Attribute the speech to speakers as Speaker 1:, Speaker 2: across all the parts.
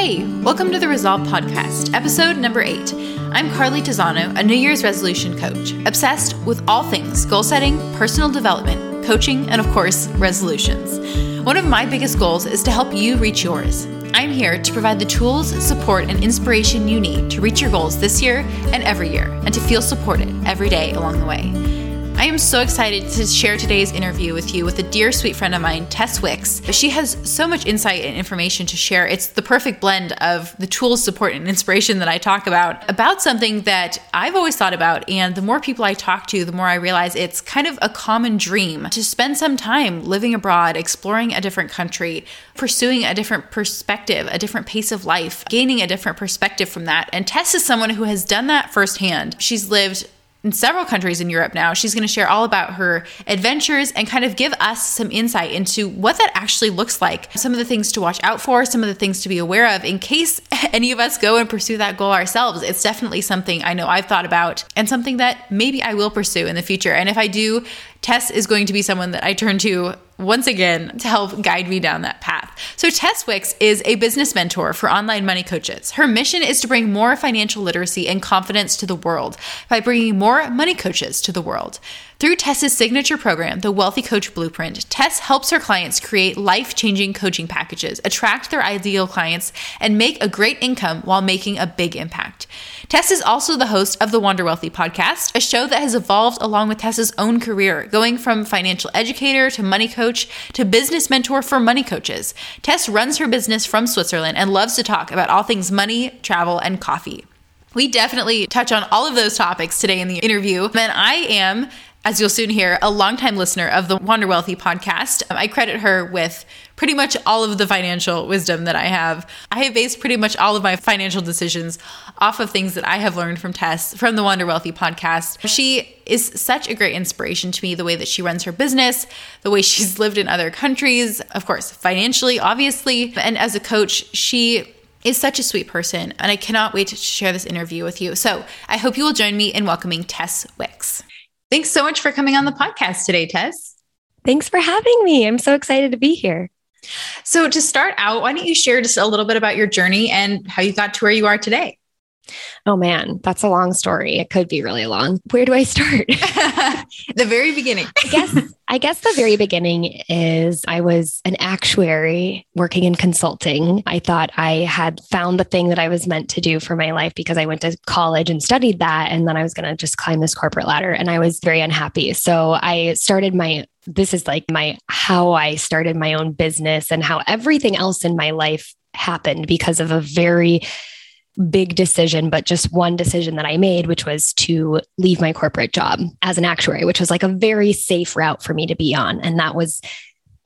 Speaker 1: Hey, welcome to the Resolve Podcast, episode number eight. I'm Carly Tizano, a New Year's resolution coach, obsessed with all things goal setting, personal development, coaching, and of course, resolutions. One of my biggest goals is to help you reach yours. I'm here to provide the tools, support, and inspiration you need to reach your goals this year and every year, and to feel supported every day along the way. I am so excited to share today's interview with you with a dear sweet friend of mine, Tess Wicks. She has so much insight and information to share. It's the perfect blend of the tools, support, and inspiration that I talk about, about something that I've always thought about. And the more people I talk to, the more I realize it's kind of a common dream to spend some time living abroad, exploring a different country, pursuing a different perspective, a different pace of life, gaining a different perspective from that. And Tess is someone who has done that firsthand. She's lived in several countries in Europe now. She's going to share all about her adventures and kind of give us some insight into what that actually looks like. Some of the things to watch out for, some of the things to be aware of in case any of us go and pursue that goal ourselves. It's definitely something I know I've thought about and something that maybe I will pursue in the future. And if I do, Tess is going to be someone that I turn to once again to help guide me down that path. So, Tess Wicks is a business mentor for online money coaches. Her mission is to bring more financial literacy and confidence to the world by bringing more money coaches to the world. Through Tess's signature program, the Wealthy Coach Blueprint, Tess helps her clients create life changing coaching packages, attract their ideal clients, and make a great income while making a big impact. Tess is also the host of the Wander Wealthy podcast, a show that has evolved along with Tess's own career, going from financial educator to money coach to business mentor for money coaches. Tess runs her business from Switzerland and loves to talk about all things money, travel, and coffee. We definitely touch on all of those topics today in the interview. And I am as you'll soon hear, a longtime listener of the Wander Wealthy podcast. Um, I credit her with pretty much all of the financial wisdom that I have. I have based pretty much all of my financial decisions off of things that I have learned from Tess from the Wander Wealthy podcast. She is such a great inspiration to me, the way that she runs her business, the way she's lived in other countries, of course, financially, obviously. And as a coach, she is such a sweet person, and I cannot wait to share this interview with you. So I hope you will join me in welcoming Tess Wicks. Thanks so much for coming on the podcast today, Tess.
Speaker 2: Thanks for having me. I'm so excited to be here.
Speaker 1: So, to start out, why don't you share just a little bit about your journey and how you got to where you are today?
Speaker 2: Oh man, that's a long story. It could be really long. Where do I start?
Speaker 1: the very beginning.
Speaker 2: I guess I guess the very beginning is I was an actuary working in consulting. I thought I had found the thing that I was meant to do for my life because I went to college and studied that and then I was going to just climb this corporate ladder and I was very unhappy. So I started my this is like my how I started my own business and how everything else in my life happened because of a very big decision, but just one decision that I made, which was to leave my corporate job as an actuary, which was like a very safe route for me to be on. And that was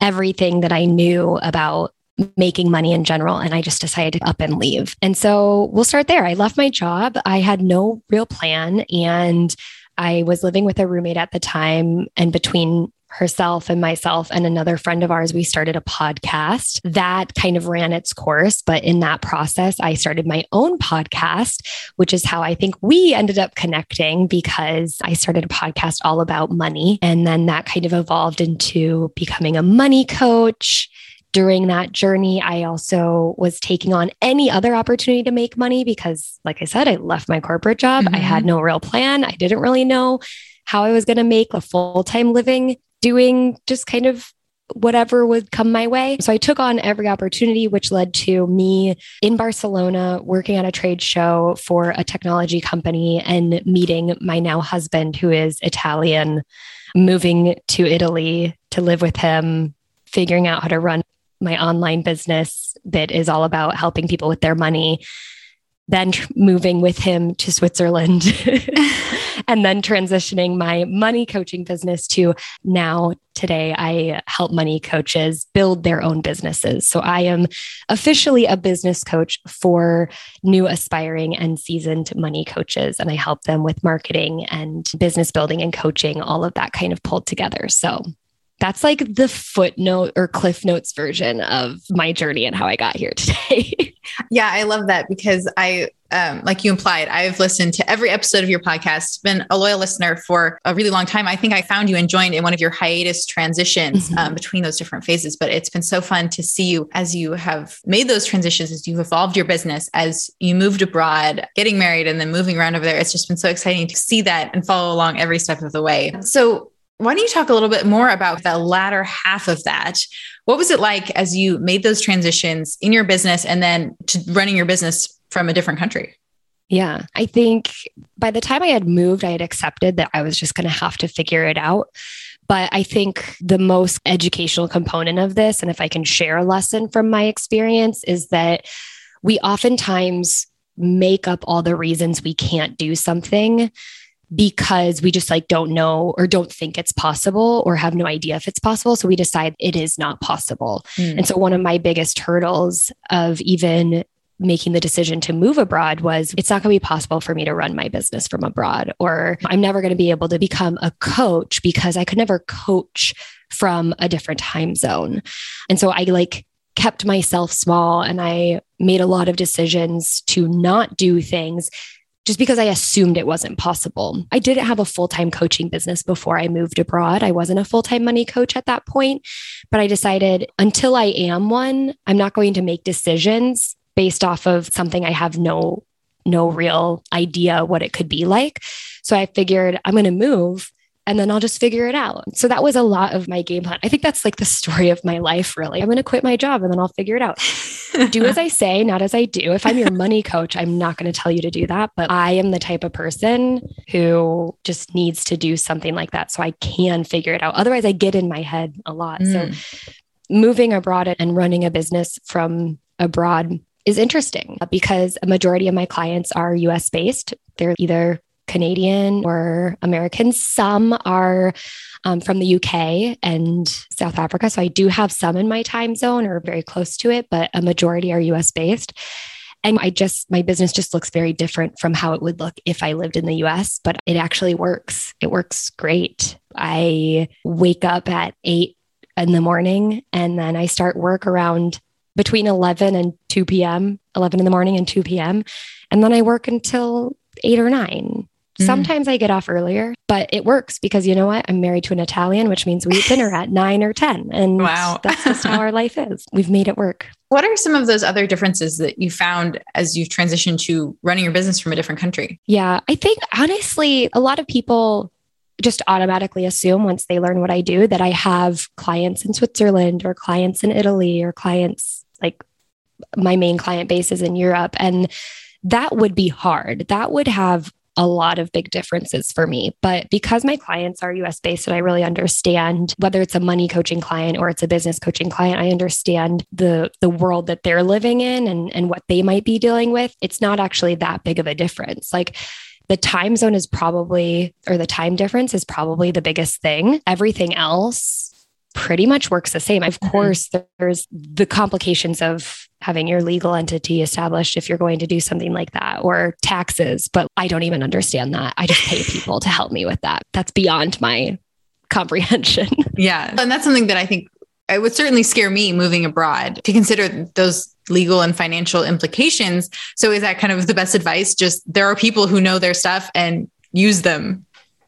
Speaker 2: everything that I knew about making money in general. And I just decided to up and leave. And so we'll start there. I left my job. I had no real plan. And I was living with a roommate at the time. And between herself and myself and another friend of ours, we started a podcast that kind of ran its course. But in that process, I started my own podcast, which is how I think we ended up connecting because I started a podcast all about money. And then that kind of evolved into becoming a money coach during that journey, I also was taking on any other opportunity to make money because, like I said, I left my corporate job. Mm-hmm. I had mm-hmm. no real plan. I didn't really know how I was going to make a full time living doing just kind of whatever would come my way. So I took on every opportunity, which led to me in Barcelona working at a trade show for a technology company and meeting my now husband, who is Italian, moving to Italy to live with him, figuring out how to run my online business that is all about helping people with their money then tr- moving with him to Switzerland and then transitioning my money coaching business to now today I help money coaches build their own businesses. So I am officially a business coach for new aspiring and seasoned money coaches and I help them with marketing and business building and coaching all of that kind of pulled together. So that's like the footnote or cliff notes version of my journey and how I got here today.
Speaker 1: yeah, I love that because I um, like you implied, I've listened to every episode of your podcast, been a loyal listener for a really long time. I think I found you and joined in one of your hiatus transitions mm-hmm. um, between those different phases, but it's been so fun to see you as you have made those transitions, as you've evolved your business, as you moved abroad, getting married, and then moving around over there. It's just been so exciting to see that and follow along every step of the way. So, why don't you talk a little bit more about the latter half of that? What was it like as you made those transitions in your business and then to running your business from a different country?
Speaker 2: Yeah, I think by the time I had moved, I had accepted that I was just going to have to figure it out. But I think the most educational component of this, and if I can share a lesson from my experience, is that we oftentimes make up all the reasons we can't do something because we just like don't know or don't think it's possible or have no idea if it's possible. So we decide it is not possible. Mm. And so one of my biggest hurdles of even making the decision to move abroad was it's not going to be possible for me to run my business from abroad, or I'm never going to be able to become a coach because I could never coach from a different time zone. And so I like kept myself small and I made a lot of decisions to not do things just because I assumed it wasn't possible. I didn't have a full time coaching business before I moved abroad. I wasn't a full time money coach at that point, but I decided until I am one, I'm not going to make decisions based off of something I have no no real idea what it could be like. So I figured I'm going to move and then I'll just figure it out. So that was a lot of my game plan. I think that's like the story of my life, really. I'm going to quit my job and then I'll figure it out. do as I say, not as I do. If I'm your money coach, I'm not going to tell you to do that. But I am the type of person who just needs to do something like that so I can figure it out. Otherwise, I get in my head a lot. Mm. So moving abroad and running a business from abroad is interesting because a majority of my clients are US based. They're either Canadian or American. Some are um, from the UK and South Africa. So I do have some in my time zone or very close to it, but a majority are US based. And I just, my business just looks very different from how it would look if I lived in the US, but it actually works. It works great. I wake up at eight in the morning and then I start work around between 11 and 2 p.m., 11 in the morning and 2 p.m. And then I work until eight or nine. Mm. Sometimes I get off earlier, but it works because you know what? I'm married to an Italian, which means we eat dinner at nine or 10. And wow. that's just how our life is. We've made it work.
Speaker 1: What are some of those other differences that you found as you've transitioned to running your business from a different country?
Speaker 2: Yeah, I think honestly, a lot of people just automatically assume once they learn what I do that I have clients in Switzerland or clients in Italy or clients like my main client base is in Europe. And that would be hard. That would have a lot of big differences for me. But because my clients are US based and I really understand whether it's a money coaching client or it's a business coaching client, I understand the the world that they're living in and, and what they might be dealing with. It's not actually that big of a difference. Like the time zone is probably, or the time difference is probably the biggest thing. Everything else pretty much works the same. Of mm-hmm. course, there's the complications of having your legal entity established if you're going to do something like that or taxes, but I don't even understand that. I just pay people to help me with that. That's beyond my comprehension.
Speaker 1: Yeah. And that's something that I think it would certainly scare me moving abroad to consider those legal and financial implications. So is that kind of the best advice? Just there are people who know their stuff and use them.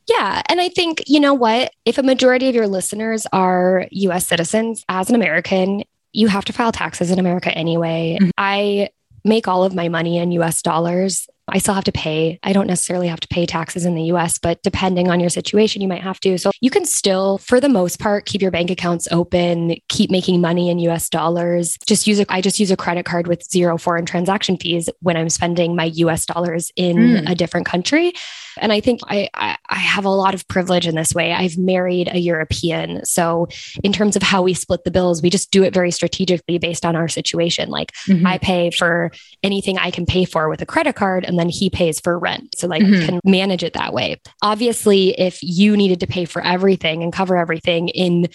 Speaker 2: Yeah. And I think, you know what? If a majority of your listeners are US citizens, as an American, you have to file taxes in America anyway. Mm-hmm. I make all of my money in US dollars. I still have to pay. I don't necessarily have to pay taxes in the US, but depending on your situation, you might have to. So you can still, for the most part, keep your bank accounts open, keep making money in US dollars. Just use a, I just use a credit card with zero foreign transaction fees when I'm spending my US dollars in mm. a different country. And I think I, I, I have a lot of privilege in this way. I've married a European. So, in terms of how we split the bills, we just do it very strategically based on our situation. Like, mm-hmm. I pay for anything I can pay for with a credit card, and and then he pays for rent. So like mm-hmm. can manage it that way. Obviously, if you needed to pay for everything and cover everything in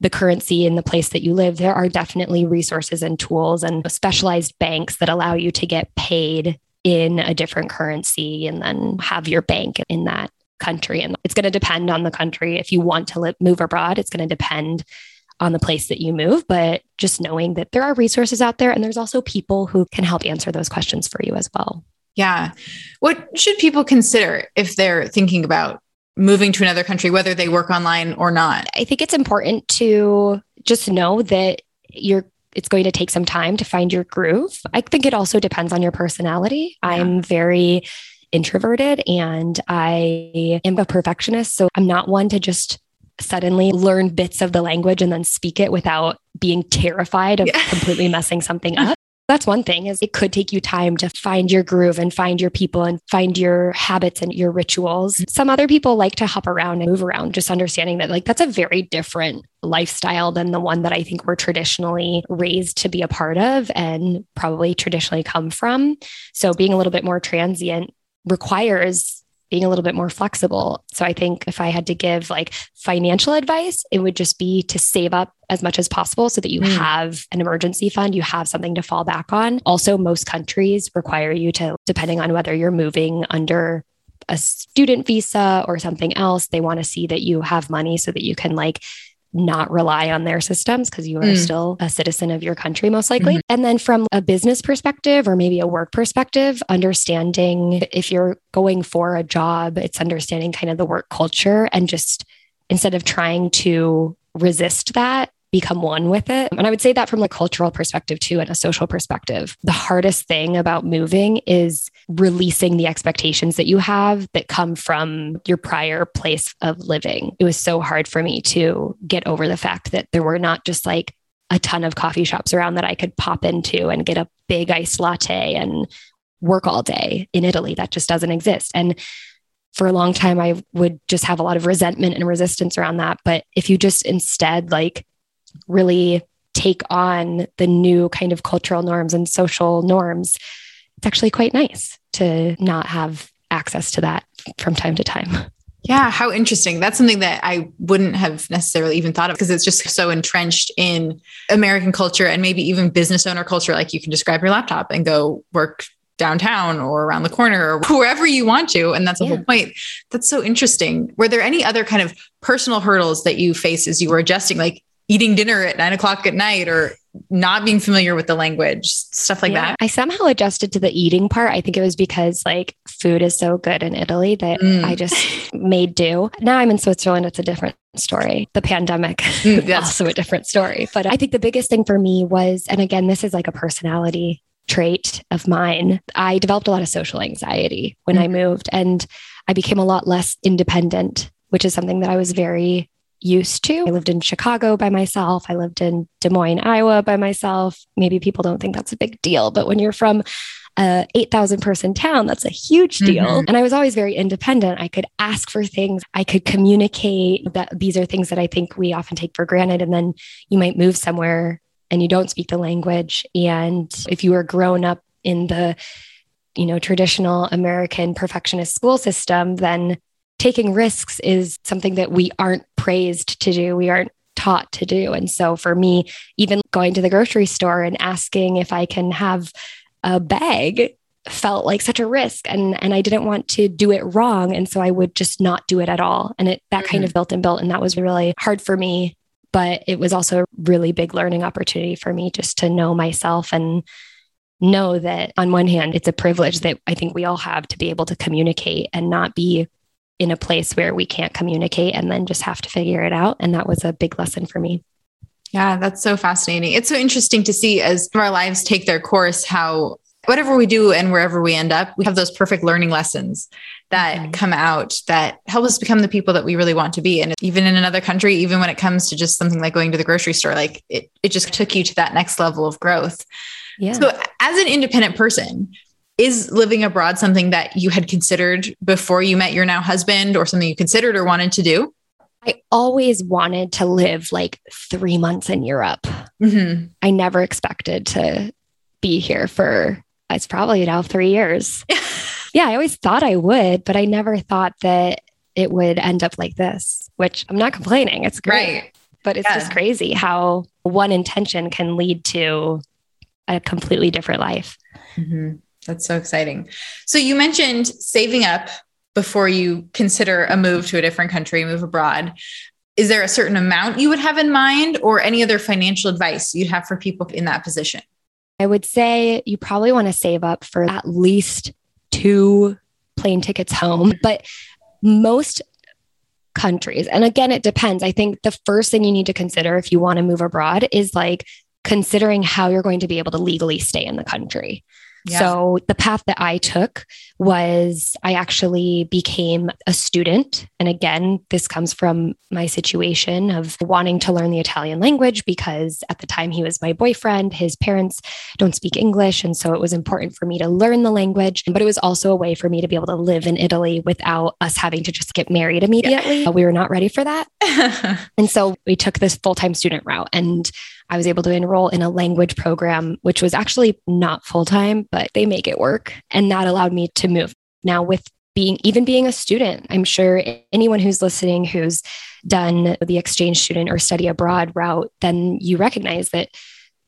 Speaker 2: the currency in the place that you live, there are definitely resources and tools and specialized banks that allow you to get paid in a different currency and then have your bank in that country. And it's going to depend on the country. If you want to live, move abroad, it's going to depend on the place that you move, but just knowing that there are resources out there and there's also people who can help answer those questions for you as well.
Speaker 1: Yeah. What should people consider if they're thinking about moving to another country, whether they work online or not?
Speaker 2: I think it's important to just know that you're it's going to take some time to find your groove. I think it also depends on your personality. Yeah. I'm very introverted and I am a perfectionist. So I'm not one to just suddenly learn bits of the language and then speak it without being terrified of yeah. completely messing something up. That's one thing is it could take you time to find your groove and find your people and find your habits and your rituals. Mm-hmm. Some other people like to hop around and move around, just understanding that like that's a very different lifestyle than the one that I think we're traditionally raised to be a part of and probably traditionally come from. So being a little bit more transient requires being a little bit more flexible. So I think if I had to give like financial advice, it would just be to save up as much as possible so that you mm. have an emergency fund, you have something to fall back on. Also, most countries require you to, depending on whether you're moving under a student visa or something else, they want to see that you have money so that you can like not rely on their systems because you are mm. still a citizen of your country, most likely. Mm-hmm. And then from a business perspective or maybe a work perspective, understanding if you're going for a job, it's understanding kind of the work culture and just instead of trying to resist that, become one with it. And I would say that from a cultural perspective too, and a social perspective. The hardest thing about moving is releasing the expectations that you have that come from your prior place of living. It was so hard for me to get over the fact that there were not just like a ton of coffee shops around that I could pop into and get a big iced latte and work all day in Italy. That just doesn't exist. And for a long time, I would just have a lot of resentment and resistance around that. But if you just instead like really take on the new kind of cultural norms and social norms, it's actually quite nice to not have access to that from time to time.
Speaker 1: Yeah, how interesting. That's something that I wouldn't have necessarily even thought of because it's just so entrenched in American culture and maybe even business owner culture. Like you can just grab your laptop and go work downtown or around the corner or wherever you want to. And that's the yeah. whole point. That's so interesting. Were there any other kind of personal hurdles that you faced as you were adjusting? Like eating dinner at nine o'clock at night or not being familiar with the language, stuff like yeah, that.
Speaker 2: I somehow adjusted to the eating part. I think it was because like food is so good in Italy that mm. I just made do. Now I'm in Switzerland. It's a different story. The pandemic mm, also a different story. But I think the biggest thing for me was, and again, this is like a personality trait of mine. I developed a lot of social anxiety when mm. I moved and I became a lot less independent, which is something that I was very used to. I lived in Chicago by myself. I lived in Des Moines, Iowa by myself. Maybe people don't think that's a big deal, but when you're from a 8,000 person town, that's a huge deal. Mm-hmm. And I was always very independent. I could ask for things, I could communicate that these are things that I think we often take for granted. And then you might move somewhere and you don't speak the language. And if you were grown up in the you know traditional american perfectionist school system then taking risks is something that we aren't praised to do. We aren't taught to do. And so for me, even going to the grocery store and asking if I can have a bag felt like such a risk and and I didn't want to do it wrong and so I would just not do it at all and it that mm-hmm. kind of built and built and that was really hard for me but it was also a really big learning opportunity for me just to know myself and know that on one hand it's a privilege that I think we all have to be able to communicate and not be in a place where we can't communicate and then just have to figure it out. And that was a big lesson for me.
Speaker 1: Yeah, that's so fascinating. It's so interesting to see as our lives take their course how whatever we do and wherever we end up, we have those perfect learning lessons that mm-hmm. come out that help us become the people that we really want to be. And even in another country, even when it comes to just something like going to the grocery store, like it, it just took you to that next level of growth. Yeah. So as an independent person, is living abroad something that you had considered before you met your now husband or something you considered or wanted to do?
Speaker 2: I always wanted to live like three months in Europe. Mm-hmm. I never expected to be here for, it's probably now three years. yeah, I always thought I would, but I never thought that it would end up like this, which I'm not complaining. It's great. Right. But it's yeah. just crazy how one intention can lead to a completely different life.
Speaker 1: Mm-hmm. That's so exciting. So you mentioned saving up before you consider a move to a different country, move abroad. Is there a certain amount you would have in mind or any other financial advice you'd have for people in that position?
Speaker 2: I would say you probably want to save up for at least two plane tickets home. But most countries, and again, it depends. I think the first thing you need to consider if you want to move abroad is like considering how you're going to be able to legally stay in the country. Yeah. So the path that I took was I actually became a student. And again, this comes from my situation of wanting to learn the Italian language because at the time he was my boyfriend, his parents don't speak English. And so it was important for me to learn the language. But it was also a way for me to be able to live in Italy without us having to just get married immediately. Yeah. We were not ready for that. and so we took this full time student route. And I was able to enroll in a language program, which was actually not full time, but they make it work. And that allowed me to move. Now, with being even being a student, I'm sure anyone who's listening who's done the exchange student or study abroad route, then you recognize that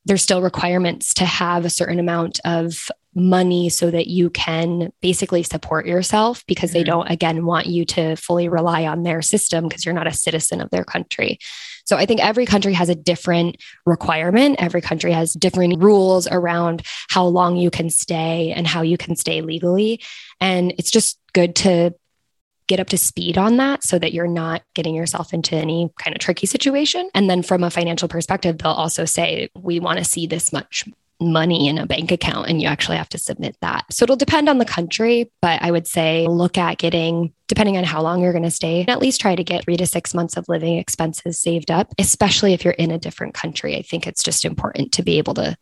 Speaker 2: there's still requirements to have a certain amount of money so that you can basically support yourself because they mm-hmm. don't again want you to fully rely on their system because you're not a citizen of their country. So I think every country has a different requirement. Every country has different rules around how long you can stay and how you can stay legally. And it's just good to get up to speed on that so that you're not getting yourself into any kind of tricky situation. And then from a financial perspective, they'll also say, we want to see this much money in a bank account and you actually have to submit that. So it'll depend on the country, but I would say look at getting, depending on how long you're going to stay, at least try to get three to six months of living expenses saved up, especially if you're in a different country. I think it's just important to be able to.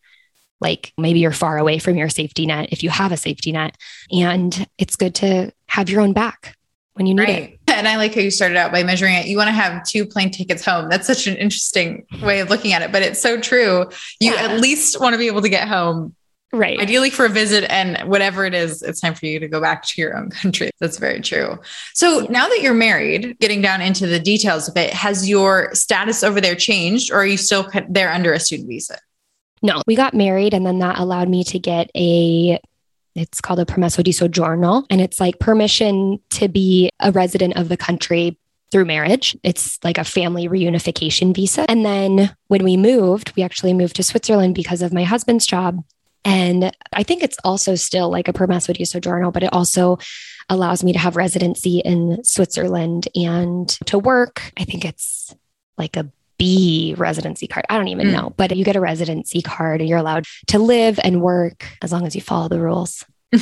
Speaker 2: Like maybe you're far away from your safety net if you have a safety net, and it's good to have your own back when you need right. it.
Speaker 1: And I like how you started out by measuring it. You want to have two plane tickets home. That's such an interesting way of looking at it, but it's so true. You yeah. at least want to be able to get home.
Speaker 2: Right.
Speaker 1: Ideally for a visit and whatever it is, it's time for you to go back to your own country. That's very true. So now that you're married, getting down into the details of it, has your status over there changed or are you still there under a student visa?
Speaker 2: No, we got married and then that allowed me to get a it's called a permesso di soggiorno, and it's like permission to be a resident of the country through marriage. It's like a family reunification visa. And then when we moved, we actually moved to Switzerland because of my husband's job. And I think it's also still like a permesso di soggiorno, but it also allows me to have residency in Switzerland and to work. I think it's like a B residency card. I don't even mm. know, but you get a residency card and you're allowed to live and work as long as you follow the rules.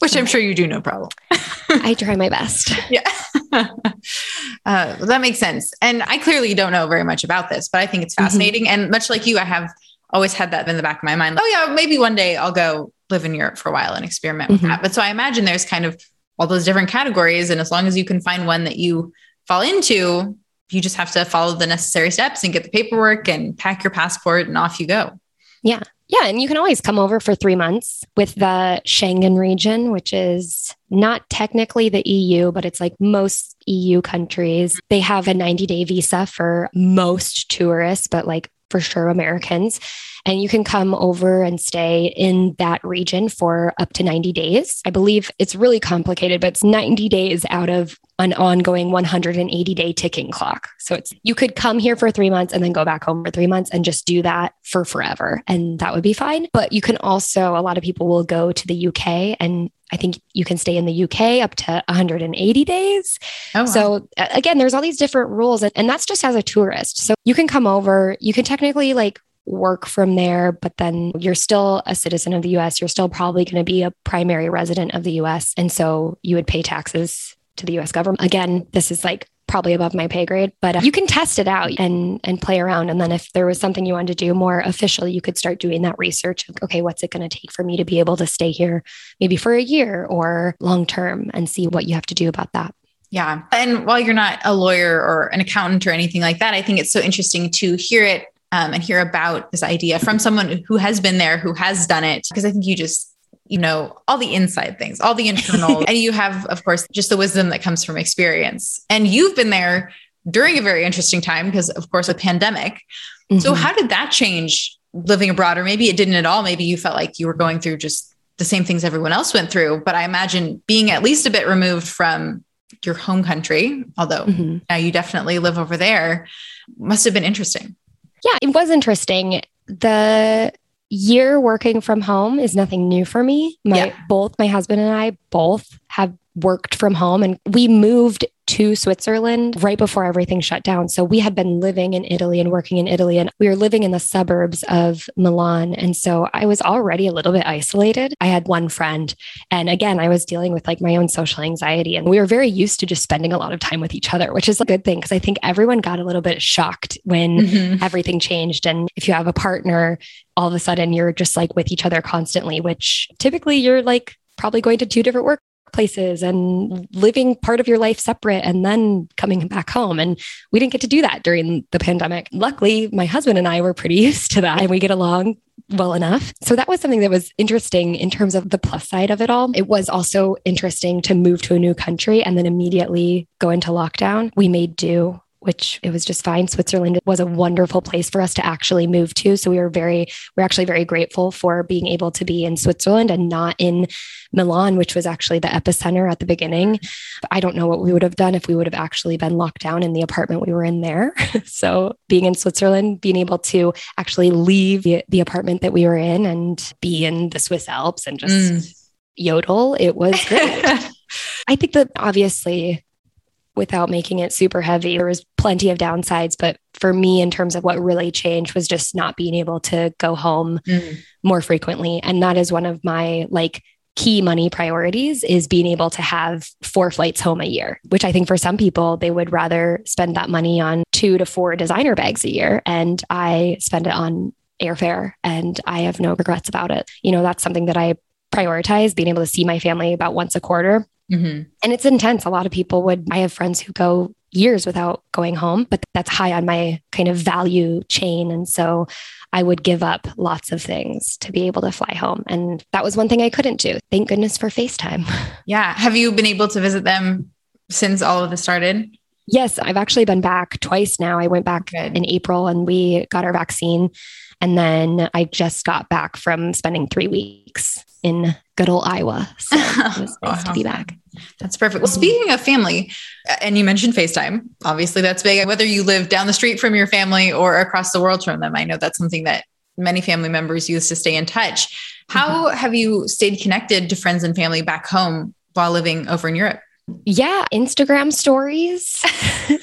Speaker 1: Which I'm sure you do no problem.
Speaker 2: I try my best.
Speaker 1: Yeah. uh, well, that makes sense. And I clearly don't know very much about this, but I think it's mm-hmm. fascinating. Mm-hmm. And much like you, I have always had that in the back of my mind. Oh, yeah, maybe one day I'll go live in Europe for a while and experiment with mm-hmm. that. But so I imagine there's kind of all those different categories. And as long as you can find one that you fall into, you just have to follow the necessary steps and get the paperwork and pack your passport and off you go.
Speaker 2: Yeah. Yeah. And you can always come over for three months with the Schengen region, which is not technically the EU, but it's like most EU countries. They have a 90 day visa for most tourists, but like for sure Americans. And you can come over and stay in that region for up to 90 days. I believe it's really complicated, but it's 90 days out of an ongoing 180 day ticking clock. So it's you could come here for 3 months and then go back home for 3 months and just do that for forever and that would be fine. But you can also a lot of people will go to the UK and I think you can stay in the UK up to 180 days. Oh, wow. So again, there's all these different rules and, and that's just as a tourist. So you can come over, you can technically like work from there, but then you're still a citizen of the US. You're still probably going to be a primary resident of the US. And so you would pay taxes to the US government. Again, this is like probably above my pay grade, but uh, you can test it out and and play around and then if there was something you wanted to do more official, you could start doing that research of okay, what's it going to take for me to be able to stay here maybe for a year or long term and see what you have to do about that.
Speaker 1: Yeah. And while you're not a lawyer or an accountant or anything like that, I think it's so interesting to hear it um, and hear about this idea from someone who has been there, who has done it. Because I think you just, you know, all the inside things, all the internal, and you have, of course, just the wisdom that comes from experience. And you've been there during a very interesting time because, of course, a pandemic. Mm-hmm. So, how did that change living abroad? Or maybe it didn't at all. Maybe you felt like you were going through just the same things everyone else went through. But I imagine being at least a bit removed from your home country, although mm-hmm. now you definitely live over there, must have been interesting.
Speaker 2: Yeah, it was interesting. The year working from home is nothing new for me. My yeah. both my husband and I both have worked from home and we moved to Switzerland right before everything shut down. So we had been living in Italy and working in Italy, and we were living in the suburbs of Milan. And so I was already a little bit isolated. I had one friend. And again, I was dealing with like my own social anxiety. And we were very used to just spending a lot of time with each other, which is a good thing because I think everyone got a little bit shocked when mm-hmm. everything changed. And if you have a partner, all of a sudden you're just like with each other constantly, which typically you're like probably going to two different work places and living part of your life separate and then coming back home. And we didn't get to do that during the pandemic. Luckily, my husband and I were pretty used to that and we get along well enough. So that was something that was interesting in terms of the plus side of it all. It was also interesting to move to a new country and then immediately go into lockdown. We made do which it was just fine. Switzerland was a wonderful place for us to actually move to. So we were very, we're actually very grateful for being able to be in Switzerland and not in Milan, which was actually the epicenter at the beginning. I don't know what we would have done if we would have actually been locked down in the apartment we were in there. so being in Switzerland, being able to actually leave the, the apartment that we were in and be in the Swiss Alps and just mm. yodel, it was great. I think that obviously without making it super heavy. There was plenty of downsides, but for me, in terms of what really changed, was just not being able to go home mm. more frequently. And that is one of my like key money priorities is being able to have four flights home a year, which I think for some people, they would rather spend that money on two to four designer bags a year. And I spend it on airfare and I have no regrets about it. You know, that's something that I prioritize being able to see my family about once a quarter Mm-hmm. And it's intense. A lot of people would, I have friends who go years without going home, but that's high on my kind of value chain. And so I would give up lots of things to be able to fly home. And that was one thing I couldn't do. Thank goodness for FaceTime.
Speaker 1: Yeah. Have you been able to visit them since all of this started?
Speaker 2: Yes, I've actually been back twice now. I went back Good. in April and we got our vaccine. And then I just got back from spending three weeks in good old Iowa. So it was nice to be back.
Speaker 1: That's perfect. Well, speaking of family, and you mentioned FaceTime, obviously that's big. Whether you live down the street from your family or across the world from them, I know that's something that many family members use to stay in touch. How mm-hmm. have you stayed connected to friends and family back home while living over in Europe?
Speaker 2: Yeah, Instagram stories.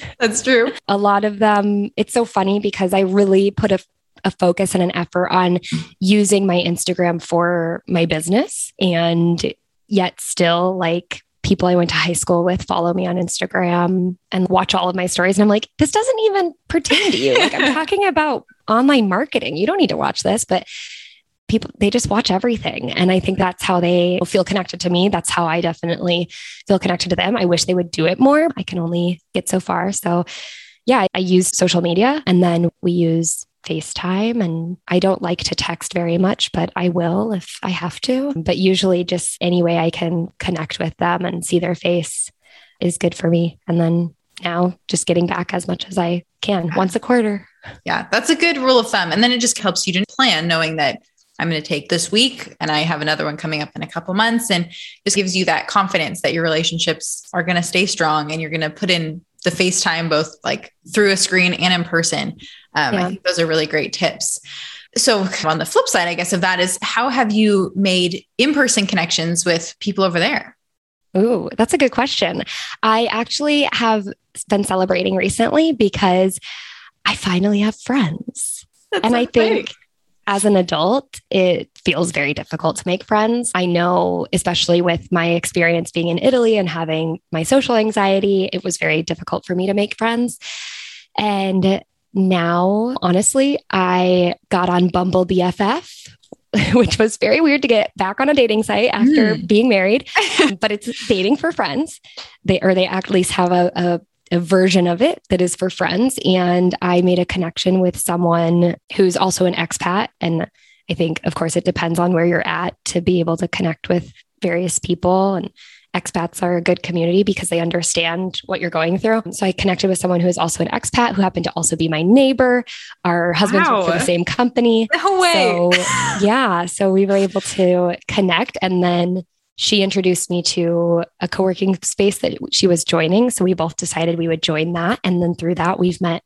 Speaker 1: That's true.
Speaker 2: a lot of them, it's so funny because I really put a a focus and an effort on using my Instagram for my business. And yet, still, like people I went to high school with follow me on Instagram and watch all of my stories. And I'm like, this doesn't even pertain to you. Like, I'm talking about online marketing. You don't need to watch this, but people they just watch everything and i think that's how they feel connected to me that's how i definitely feel connected to them i wish they would do it more i can only get so far so yeah i use social media and then we use FaceTime and I don't like to text very much, but I will if I have to. But usually, just any way I can connect with them and see their face is good for me. And then now, just getting back as much as I can once a quarter.
Speaker 1: Yeah, that's a good rule of thumb. And then it just helps you to plan knowing that I'm going to take this week and I have another one coming up in a couple months. And just gives you that confidence that your relationships are going to stay strong and you're going to put in the FaceTime both like through a screen and in person. Um, yeah. I think those are really great tips. So, on the flip side, I guess, of that is how have you made in person connections with people over there?
Speaker 2: Ooh, that's a good question. I actually have been celebrating recently because I finally have friends. That's and so I think. As an adult, it feels very difficult to make friends. I know, especially with my experience being in Italy and having my social anxiety, it was very difficult for me to make friends. And now, honestly, I got on Bumble BFF, which was very weird to get back on a dating site after mm. being married, but it's dating for friends. They or they at least have a, a, a version of it that is for friends. And I made a connection with someone who's also an expat. And I think, of course, it depends on where you're at to be able to connect with various people and expats are a good community because they understand what you're going through. So I connected with someone who is also an expat who happened to also be my neighbor. Our husbands wow. work for the same company.
Speaker 1: No way.
Speaker 2: So, yeah. So we were able to connect. And then she introduced me to a co working space that she was joining. So we both decided we would join that. And then through that, we've met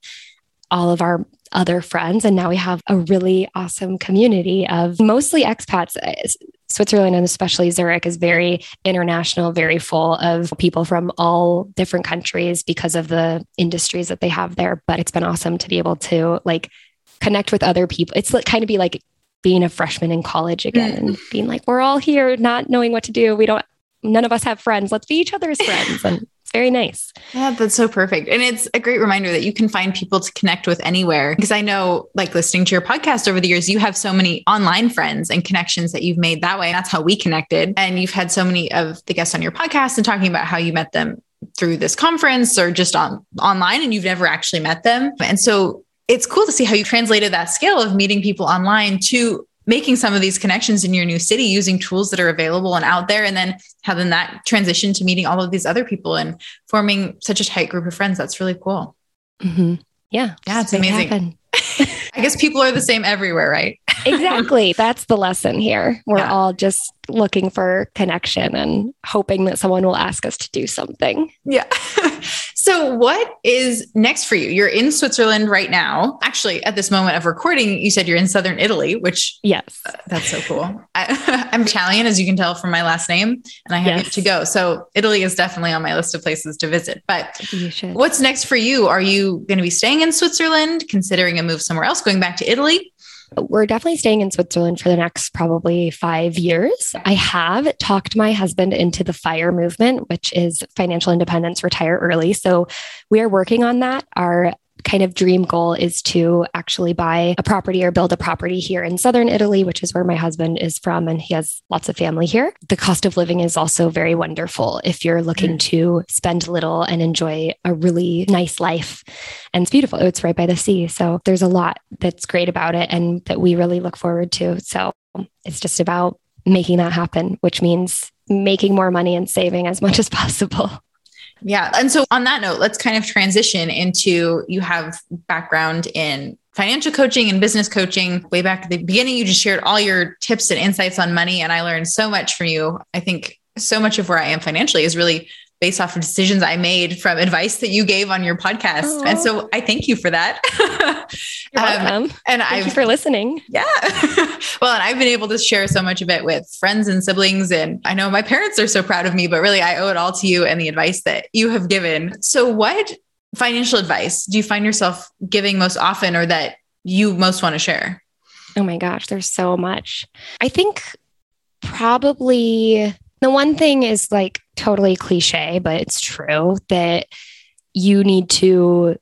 Speaker 2: all of our other friends. And now we have a really awesome community of mostly expats. Uh, Switzerland and especially Zurich is very international, very full of people from all different countries because of the industries that they have there. But it's been awesome to be able to like connect with other people. It's like kind of be like being a freshman in college again mm. and being like, we're all here not knowing what to do. We don't, none of us have friends. Let's be each other's friends. And it's very nice.
Speaker 1: Yeah, that's so perfect. And it's a great reminder that you can find people to connect with anywhere. Because I know, like listening to your podcast over the years, you have so many online friends and connections that you've made that way. That's how we connected. And you've had so many of the guests on your podcast and talking about how you met them through this conference or just on online and you've never actually met them. And so it's cool to see how you translated that skill of meeting people online to making some of these connections in your new city using tools that are available and out there and then having that transition to meeting all of these other people and forming such a tight group of friends. That's really cool.
Speaker 2: Mm-hmm. yeah.
Speaker 1: Yeah it's amazing. i guess people are the same everywhere right?
Speaker 2: Exactly. That's the lesson here. We're yeah. all just looking for connection and hoping that someone will ask us to do something
Speaker 1: yeah So, what is next for you? You're in Switzerland right now. Actually, at this moment of recording, you said you're in southern Italy, which
Speaker 2: yes,
Speaker 1: uh, that's so cool. I, am Italian, as you can tell from my last name, and I have yes. to go. So, Italy is definitely on my list of places to visit. But what's next for you? Are you going to be staying in Switzerland, considering a move somewhere else, going back to Italy?
Speaker 2: We're definitely staying in Switzerland for the next probably five years. I have talked my husband into the FIRE movement, which is financial independence, retire early. So we are working on that. Our kind of dream goal is to actually buy a property or build a property here in southern Italy, which is where my husband is from, and he has lots of family here. The cost of living is also very wonderful if you're looking mm. to spend little and enjoy a really nice life. And it's beautiful. It's right by the sea. So there's a lot that's great about it and that we really look forward to. So it's just about making that happen, which means making more money and saving as much as possible.
Speaker 1: Yeah. And so on that note, let's kind of transition into you have background in financial coaching and business coaching. Way back at the beginning, you just shared all your tips and insights on money. And I learned so much from you. I think so much of where I am financially is really based off of decisions I made from advice that you gave on your podcast. Aww. And so I thank you for that.
Speaker 2: You're um, welcome. And thank I've, you for listening.
Speaker 1: Yeah. well, and I've been able to share so much of it with friends and siblings. And I know my parents are so proud of me, but really I owe it all to you and the advice that you have given. So what financial advice do you find yourself giving most often or that you most want to share?
Speaker 2: Oh my gosh, there's so much. I think probably the one thing is like totally cliche, but it's true that you need to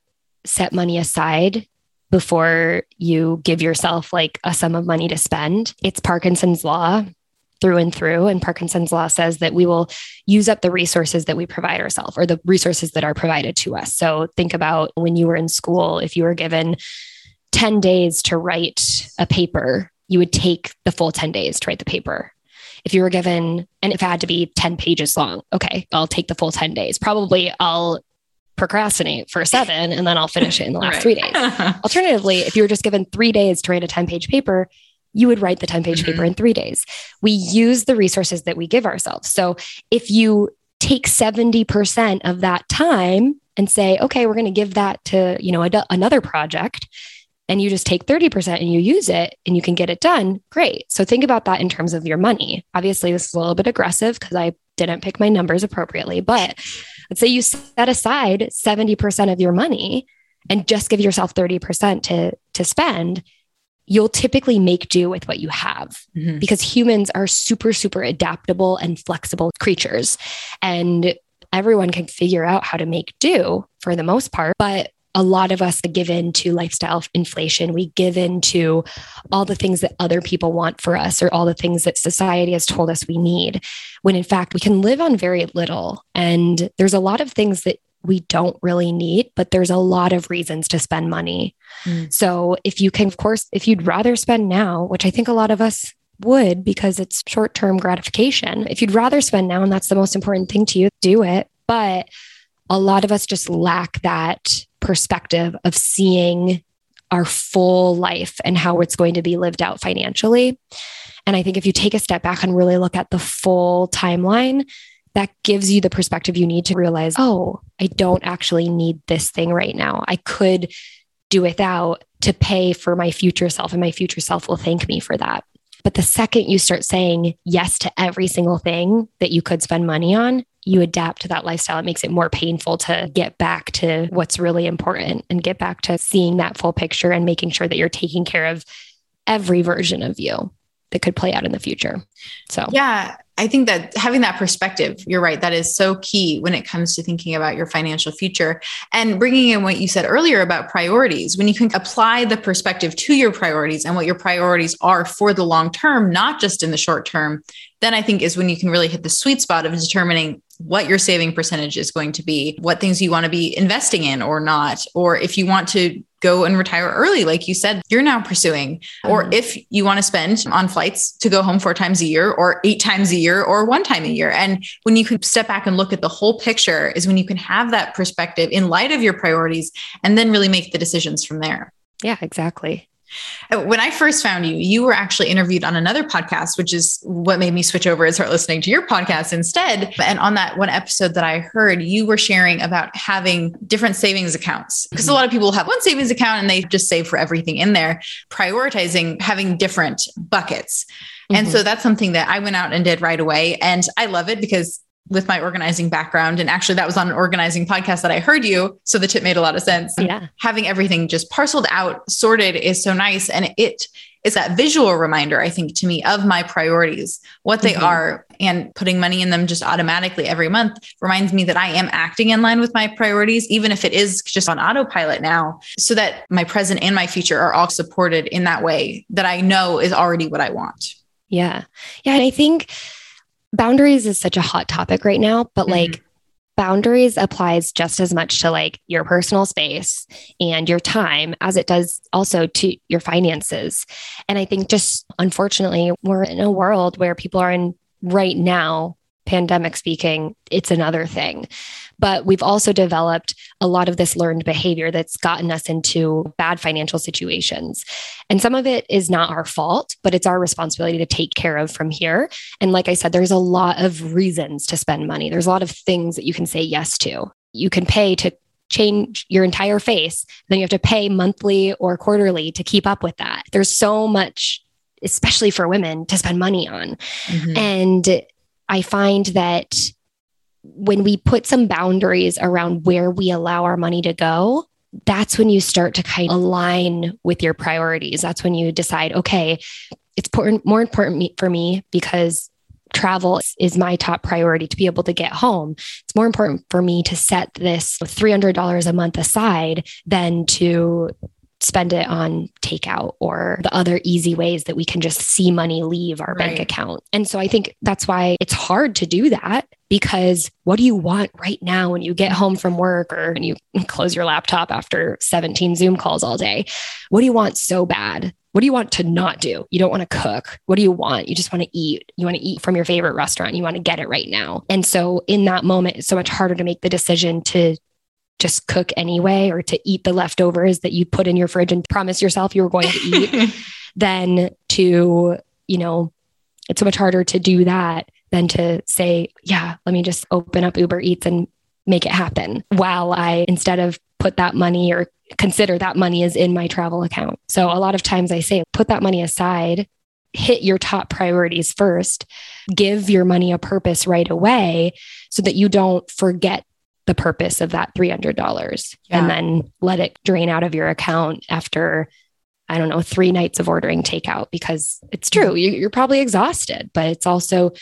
Speaker 2: set money aside before you give yourself like a sum of money to spend. It's Parkinson's law through and through. And Parkinson's law says that we will use up the resources that we provide ourselves or the resources that are provided to us. So think about when you were in school, if you were given 10 days to write a paper, you would take the full 10 days to write the paper if you were given, and if it had to be 10 pages long, okay, I'll take the full 10 days. Probably I'll procrastinate for seven and then I'll finish it in the last right. three days. Alternatively, if you were just given three days to write a 10 page paper, you would write the 10 page mm-hmm. paper in three days. We use the resources that we give ourselves. So if you take 70% of that time and say, okay, we're going to give that to, you know, a, another project, and you just take 30% and you use it and you can get it done, great. So think about that in terms of your money. Obviously, this is a little bit aggressive because I didn't pick my numbers appropriately, but let's say you set aside 70% of your money and just give yourself 30% to, to spend. You'll typically make do with what you have mm-hmm. because humans are super, super adaptable and flexible creatures. And everyone can figure out how to make do for the most part. But a lot of us give in to lifestyle inflation. We give in to all the things that other people want for us or all the things that society has told us we need, when in fact we can live on very little. And there's a lot of things that we don't really need, but there's a lot of reasons to spend money. Mm. So if you can, of course, if you'd rather spend now, which I think a lot of us would because it's short term gratification, if you'd rather spend now and that's the most important thing to you, do it. But a lot of us just lack that perspective of seeing our full life and how it's going to be lived out financially. And I think if you take a step back and really look at the full timeline, that gives you the perspective you need to realize, oh, I don't actually need this thing right now. I could do without to pay for my future self, and my future self will thank me for that. But the second you start saying yes to every single thing that you could spend money on, you adapt to that lifestyle. It makes it more painful to get back to what's really important and get back to seeing that full picture and making sure that you're taking care of every version of you that could play out in the future. So,
Speaker 1: yeah, I think that having that perspective, you're right, that is so key when it comes to thinking about your financial future and bringing in what you said earlier about priorities. When you can apply the perspective to your priorities and what your priorities are for the long term, not just in the short term, then I think is when you can really hit the sweet spot of determining what your saving percentage is going to be, what things you want to be investing in or not, or if you want to go and retire early, like you said, you're now pursuing, or mm-hmm. if you want to spend on flights to go home four times a year or eight times a year or one time a year. And when you can step back and look at the whole picture, is when you can have that perspective in light of your priorities and then really make the decisions from there.
Speaker 2: Yeah, exactly.
Speaker 1: Uh, when I first found you, you were actually interviewed on another podcast, which is what made me switch over and start listening to your podcast instead. And on that one episode that I heard, you were sharing about having different savings accounts because a lot of people have one savings account and they just save for everything in there, prioritizing having different buckets. And mm-hmm. so that's something that I went out and did right away. And I love it because with my organizing background. And actually, that was on an organizing podcast that I heard you. So the tip made a lot of sense.
Speaker 2: Yeah.
Speaker 1: Having everything just parceled out, sorted is so nice. And it is that visual reminder, I think, to me of my priorities, what they mm-hmm. are, and putting money in them just automatically every month reminds me that I am acting in line with my priorities, even if it is just on autopilot now, so that my present and my future are all supported in that way that I know is already what I want.
Speaker 2: Yeah. Yeah. And I think boundaries is such a hot topic right now, but mm-hmm. like boundaries applies just as much to like your personal space and your time as it does also to your finances. And I think just unfortunately, we're in a world where people are in right now, pandemic speaking, it's another thing. But we've also developed a lot of this learned behavior that's gotten us into bad financial situations. And some of it is not our fault, but it's our responsibility to take care of from here. And like I said, there's a lot of reasons to spend money, there's a lot of things that you can say yes to. You can pay to change your entire face, then you have to pay monthly or quarterly to keep up with that. There's so much, especially for women, to spend money on. Mm-hmm. And I find that when we put some boundaries around where we allow our money to go, that's when you start to kind of align with your priorities. That's when you decide, okay, it's important, more important for me because travel is my top priority to be able to get home. It's more important for me to set this $300 a month aside than to spend it on takeout or the other easy ways that we can just see money leave our right. bank account. And so I think that's why it's hard to do that because what do you want right now when you get home from work or when you close your laptop after 17 Zoom calls all day? What do you want so bad? What do you want to not do? You don't want to cook. What do you want? You just want to eat. You want to eat from your favorite restaurant. You want to get it right now. And so in that moment, it's so much harder to make the decision to just cook anyway or to eat the leftovers that you put in your fridge and promise yourself you were going to eat than to, you know, it's so much harder to do that than to say, yeah, let me just open up Uber Eats and make it happen while I, instead of put that money or consider that money is in my travel account. So a lot of times I say, put that money aside, hit your top priorities first, give your money a purpose right away so that you don't forget the purpose of that $300 yeah. and then let it drain out of your account after I don't know, three nights of ordering takeout because it's true. You're probably exhausted, but it's also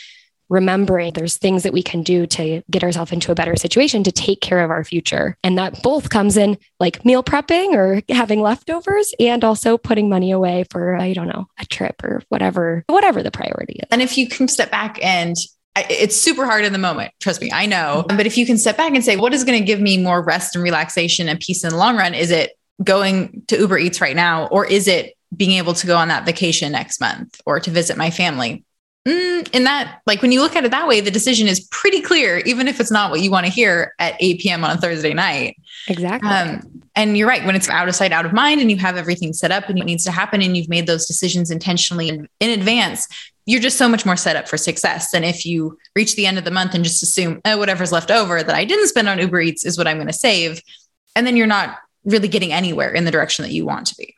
Speaker 2: remembering there's things that we can do to get ourselves into a better situation to take care of our future. And that both comes in like meal prepping or having leftovers and also putting money away for, I don't know, a trip or whatever, whatever the priority is.
Speaker 1: And if you can step back and it's super hard in the moment. Trust me, I know. But if you can step back and say, what is going to give me more rest and relaxation and peace in the long run? Is it going to Uber Eats right now? Or is it being able to go on that vacation next month or to visit my family? Mm, in that, like when you look at it that way, the decision is pretty clear, even if it's not what you want to hear at 8 p.m. on a Thursday night.
Speaker 2: Exactly. Um,
Speaker 1: and you're right. When it's out of sight, out of mind, and you have everything set up and it needs to happen, and you've made those decisions intentionally in, in advance, you're just so much more set up for success than if you reach the end of the month and just assume oh, whatever's left over that I didn't spend on Uber Eats is what I'm going to save. And then you're not really getting anywhere in the direction that you want to be.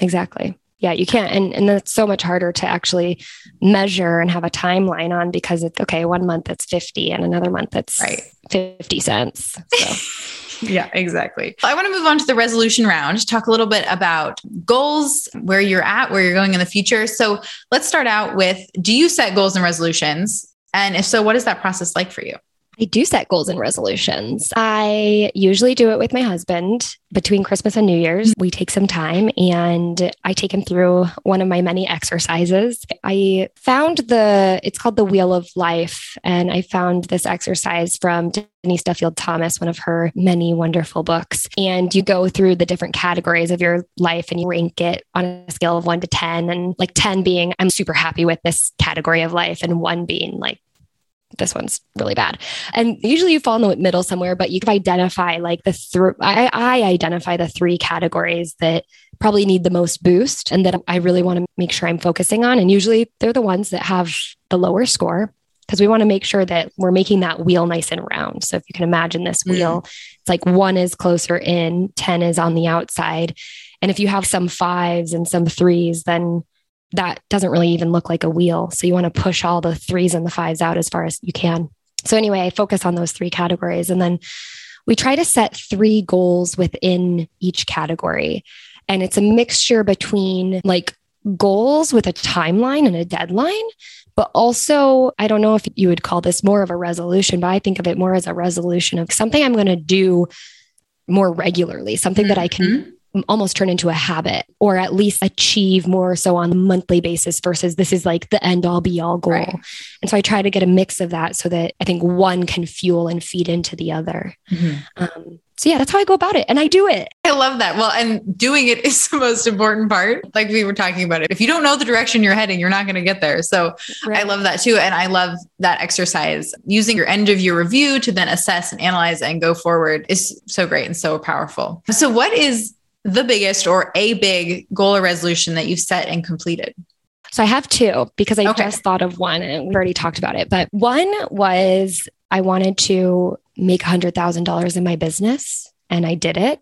Speaker 2: Exactly. Yeah, you can't. And, and that's so much harder to actually measure and have a timeline on because it's okay, one month it's 50 and another month it's right. 50 cents.
Speaker 1: So. yeah, exactly. I want to move on to the resolution round, talk a little bit about goals, where you're at, where you're going in the future. So let's start out with do you set goals and resolutions? And if so, what is that process like for you?
Speaker 2: I do set goals and resolutions. I usually do it with my husband between Christmas and New Year's. We take some time and I take him through one of my many exercises. I found the, it's called the Wheel of Life. And I found this exercise from Denise Duffield Thomas, one of her many wonderful books. And you go through the different categories of your life and you rank it on a scale of one to 10. And like 10 being, I'm super happy with this category of life, and one being like, this one's really bad. And usually you fall in the middle somewhere, but you can identify like the three, I, I identify the three categories that probably need the most boost and that I really want to make sure I'm focusing on. And usually they're the ones that have the lower score because we want to make sure that we're making that wheel nice and round. So if you can imagine this mm. wheel, it's like one is closer in, 10 is on the outside. And if you have some fives and some threes, then that doesn't really even look like a wheel. So you want to push all the threes and the fives out as far as you can. So, anyway, I focus on those three categories. And then we try to set three goals within each category. And it's a mixture between like goals with a timeline and a deadline, but also, I don't know if you would call this more of a resolution, but I think of it more as a resolution of something I'm going to do more regularly, something that I can mm-hmm almost turn into a habit or at least achieve more so on a monthly basis versus this is like the end all be all goal. Right. And so I try to get a mix of that so that I think one can fuel and feed into the other. Mm-hmm. Um, so yeah, that's how I go about it. And I do it.
Speaker 1: I love that. Well, and doing it is the most important part. Like we were talking about it. If you don't know the direction you're heading, you're not going to get there. So right. I love that too. And I love that exercise. Using your end of your review to then assess and analyze and go forward is so great and so powerful. So what is the biggest or a big goal or resolution that you've set and completed?
Speaker 2: So I have two because I okay. just thought of one and we've already talked about it. But one was I wanted to make $100,000 in my business and I did it.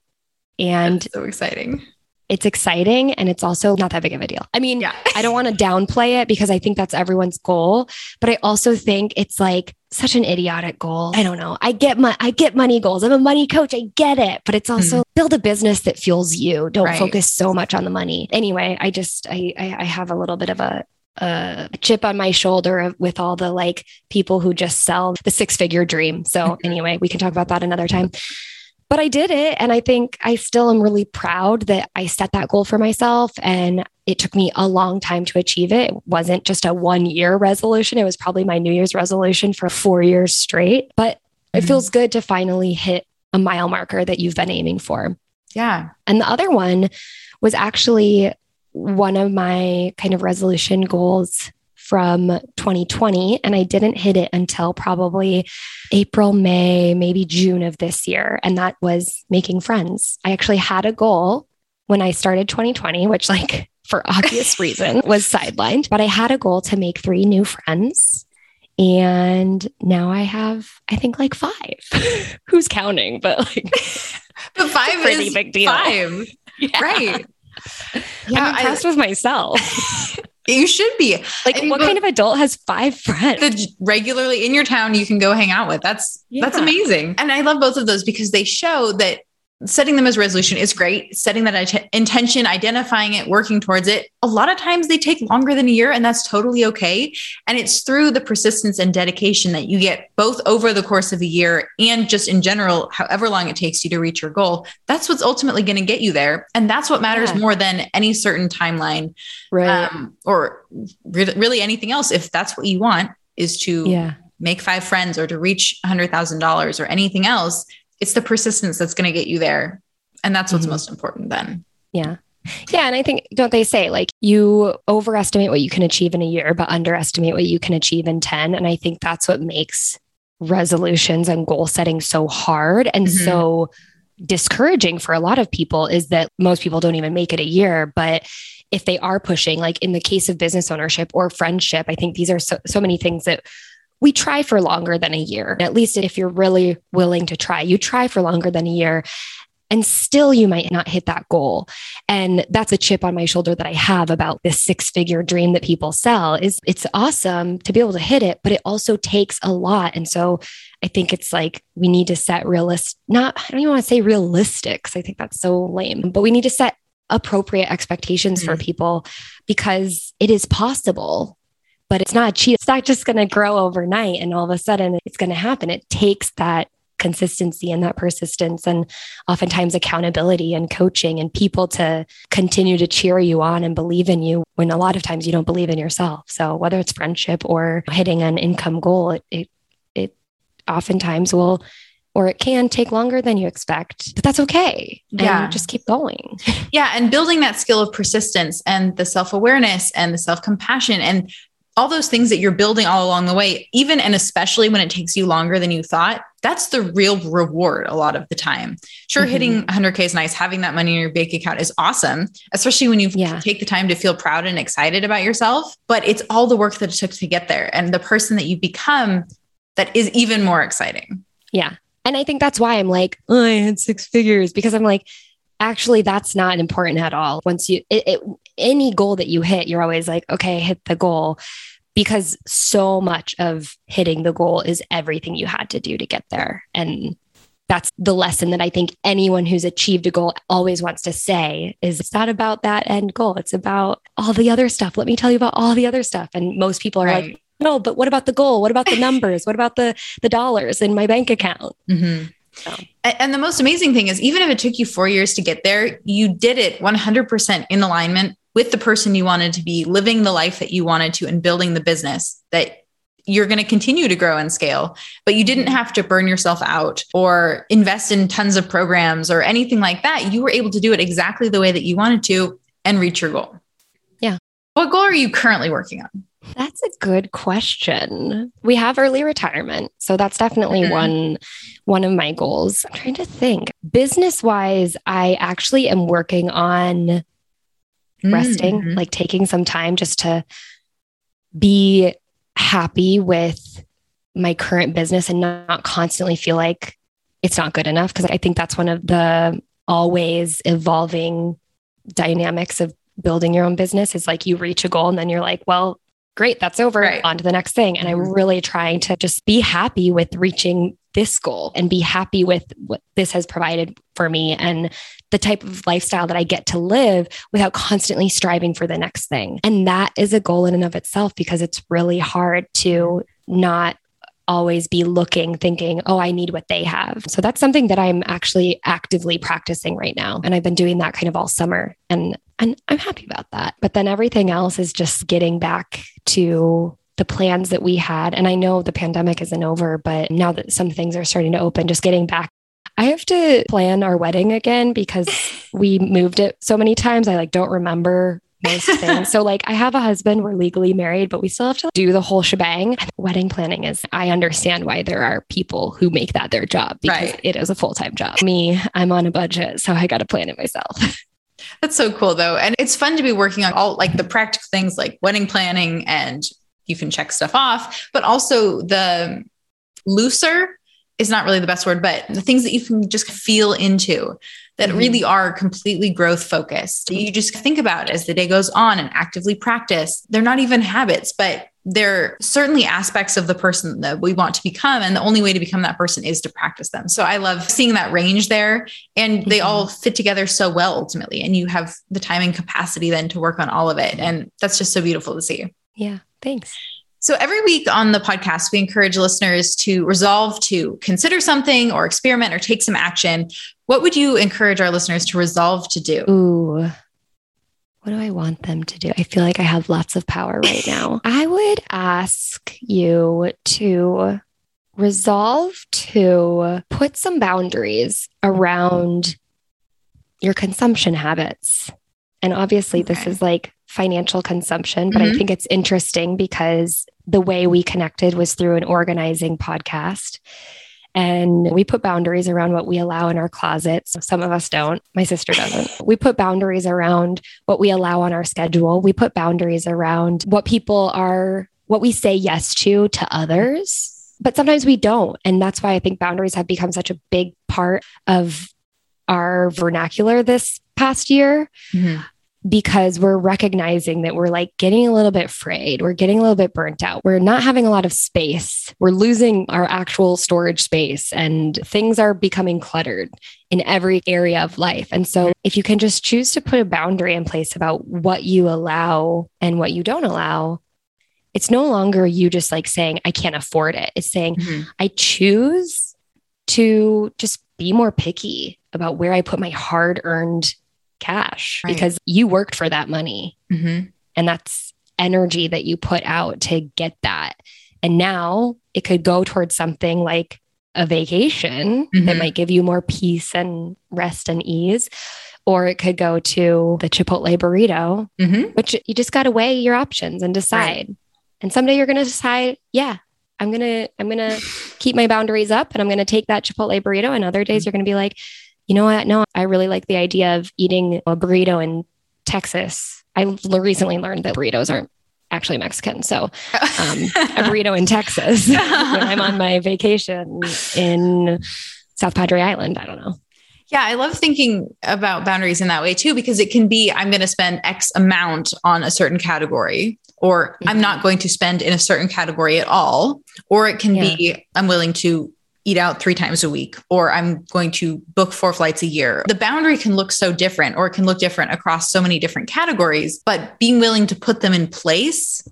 Speaker 2: And
Speaker 1: That's so exciting
Speaker 2: it's exciting and it's also not that big of a deal. I mean, yeah. I don't want to downplay it because I think that's everyone's goal, but I also think it's like such an idiotic goal. I don't know. I get my I get money goals. I'm a money coach. I get it, but it's also mm. build a business that fuels you. Don't right. focus so much on the money. Anyway, I just I I have a little bit of a a chip on my shoulder with all the like people who just sell the six figure dream. So anyway, we can talk about that another time but I did it. And I think I still am really proud that I set that goal for myself. And it took me a long time to achieve it. It wasn't just a one year resolution, it was probably my New Year's resolution for four years straight. But mm-hmm. it feels good to finally hit a mile marker that you've been aiming for.
Speaker 1: Yeah.
Speaker 2: And the other one was actually one of my kind of resolution goals from 2020 and I didn't hit it until probably April, May, maybe June of this year. And that was making friends. I actually had a goal when I started 2020, which, like, for obvious reason, was sidelined, but I had a goal to make three new friends. And now I have, I think, like five. Who's counting? But like,
Speaker 1: but five pretty is big deal. Five, yeah. right?
Speaker 2: Yeah, I'm uh, impressed I, with myself.
Speaker 1: You should be.
Speaker 2: Like, what kind of adult has five friends?
Speaker 1: regularly in your town you can go hang out with. That's yeah. that's amazing. And I love both of those because they show that setting them as resolution is great. Setting that intention, identifying it, working towards it. A lot of times they take longer than a year, and that's totally okay. And it's through the persistence and dedication that you get both over the course of a year and just in general, however long it takes you to reach your goal. That's what's ultimately going to get you there. And that's what matters yeah. more than any certain timeline right. Um, or re- really anything else. If that's what you want, is to yeah. make five friends or to reach $100,000 or anything else it's the persistence that's going to get you there. And that's what's mm-hmm. most important then.
Speaker 2: Yeah. Yeah. And I think, don't they say like you overestimate what you can achieve in a year, but underestimate what you can achieve in 10? And I think that's what makes resolutions and goal setting so hard and mm-hmm. so discouraging for a lot of people is that most people don't even make it a year. But if they are pushing, like in the case of business ownership or friendship, I think these are so, so many things that we try for longer than a year. At least if you're really willing to try, you try for longer than a year. and still you might not hit that goal. And that's a chip on my shoulder that I have about this six figure dream that people sell is it's awesome to be able to hit it, but it also takes a lot. And so I think it's like we need to set realist, not, I don't even want to say realistic because I think that's so lame, but we need to set appropriate expectations mm-hmm. for people because it is possible but it's not cheap. It's not just going to grow overnight and all of a sudden it's going to happen. It takes that consistency and that persistence and oftentimes accountability and coaching and people to continue to cheer you on and believe in you when a lot of times you don't believe in yourself. So whether it's friendship or hitting an income goal, it it, it oftentimes will or it can take longer than you expect, but that's okay. Yeah. And just keep going.
Speaker 1: Yeah. And building that skill of persistence and the self awareness and the self compassion and all those things that you're building all along the way, even and especially when it takes you longer than you thought, that's the real reward a lot of the time. Sure, mm-hmm. hitting 100K is nice. Having that money in your bank account is awesome, especially when you yeah. take the time to feel proud and excited about yourself. But it's all the work that it took to get there and the person that you become that is even more exciting.
Speaker 2: Yeah. And I think that's why I'm like, oh, I had six figures because I'm like, actually, that's not important at all. Once you, it, it, any goal that you hit, you're always like, okay, hit the goal because so much of hitting the goal is everything you had to do to get there. And that's the lesson that I think anyone who's achieved a goal always wants to say is it's not about that end goal. It's about all the other stuff. Let me tell you about all the other stuff. And most people are right. like, no, but what about the goal? What about the numbers? what about the the dollars in my bank account?
Speaker 1: Mm-hmm. So. And the most amazing thing is, even if it took you four years to get there, you did it 100% in alignment with the person you wanted to be, living the life that you wanted to, and building the business that you're going to continue to grow and scale. But you didn't have to burn yourself out or invest in tons of programs or anything like that. You were able to do it exactly the way that you wanted to and reach your goal.
Speaker 2: Yeah.
Speaker 1: What goal are you currently working on?
Speaker 2: That's a good question. We have early retirement, so that's definitely mm-hmm. one one of my goals. I'm trying to think. Business-wise, I actually am working on resting, mm-hmm. like taking some time just to be happy with my current business and not constantly feel like it's not good enough. Cause I think that's one of the always evolving dynamics of building your own business is like you reach a goal and then you're like, well, great, that's over, right. on to the next thing. And mm-hmm. I'm really trying to just be happy with reaching this goal and be happy with what this has provided for me and the type of lifestyle that I get to live without constantly striving for the next thing. And that is a goal in and of itself because it's really hard to not always be looking, thinking, oh, I need what they have. So that's something that I'm actually actively practicing right now. And I've been doing that kind of all summer. And, and I'm happy about that. But then everything else is just getting back to the plans that we had. And I know the pandemic isn't over, but now that some things are starting to open, just getting back. I have to plan our wedding again because we moved it so many times. I like don't remember most things. so like I have a husband, we're legally married, but we still have to do the whole shebang. Wedding planning is I understand why there are people who make that their job because right. it is a full-time job. Me, I'm on a budget, so I got to plan it myself.
Speaker 1: That's so cool though. And it's fun to be working on all like the practical things like wedding planning and you can check stuff off, but also the looser is not really the best word, but the things that you can just feel into that mm-hmm. really are completely growth focused. You just think about as the day goes on and actively practice. They're not even habits, but they're certainly aspects of the person that we want to become. And the only way to become that person is to practice them. So I love seeing that range there. And mm-hmm. they all fit together so well ultimately. And you have the time and capacity then to work on all of it. And that's just so beautiful to see.
Speaker 2: Yeah. Thanks.
Speaker 1: So every week on the podcast, we encourage listeners to resolve to consider something or experiment or take some action. What would you encourage our listeners to resolve to do?
Speaker 2: Ooh, what do I want them to do? I feel like I have lots of power right now. I would ask you to resolve to put some boundaries around your consumption habits. And obviously, okay. this is like financial consumption, but mm-hmm. I think it's interesting because the way we connected was through an organizing podcast. And we put boundaries around what we allow in our closets. Some of us don't. My sister doesn't. We put boundaries around what we allow on our schedule. We put boundaries around what people are, what we say yes to to others. But sometimes we don't. And that's why I think boundaries have become such a big part of our vernacular this past year. Mm-hmm because we're recognizing that we're like getting a little bit frayed. We're getting a little bit burnt out. We're not having a lot of space. We're losing our actual storage space and things are becoming cluttered in every area of life. And so if you can just choose to put a boundary in place about what you allow and what you don't allow, it's no longer you just like saying, I can't afford it. It's saying, mm-hmm. I choose to just be more picky about where I put my hard earned cash right. because you worked for that money. Mm-hmm. And that's energy that you put out to get that. And now it could go towards something like a vacation mm-hmm. that might give you more peace and rest and ease. Or it could go to the Chipotle burrito, mm-hmm. which you just got to weigh your options and decide. Right. And someday you're going to decide, yeah, I'm going to, I'm going to keep my boundaries up and I'm going to take that Chipotle burrito. And other days mm-hmm. you're going to be like, you know what? No, I really like the idea of eating a burrito in Texas. I recently learned that burritos aren't actually Mexican. So, um, a burrito in Texas when I'm on my vacation in South Padre Island. I don't know.
Speaker 1: Yeah, I love thinking about boundaries in that way too, because it can be I'm going to spend X amount on a certain category, or I'm not going to spend in a certain category at all. Or it can yeah. be I'm willing to eat out three times a week or I'm going to book four flights a year. The boundary can look so different or it can look different across so many different categories, but being willing to put them in place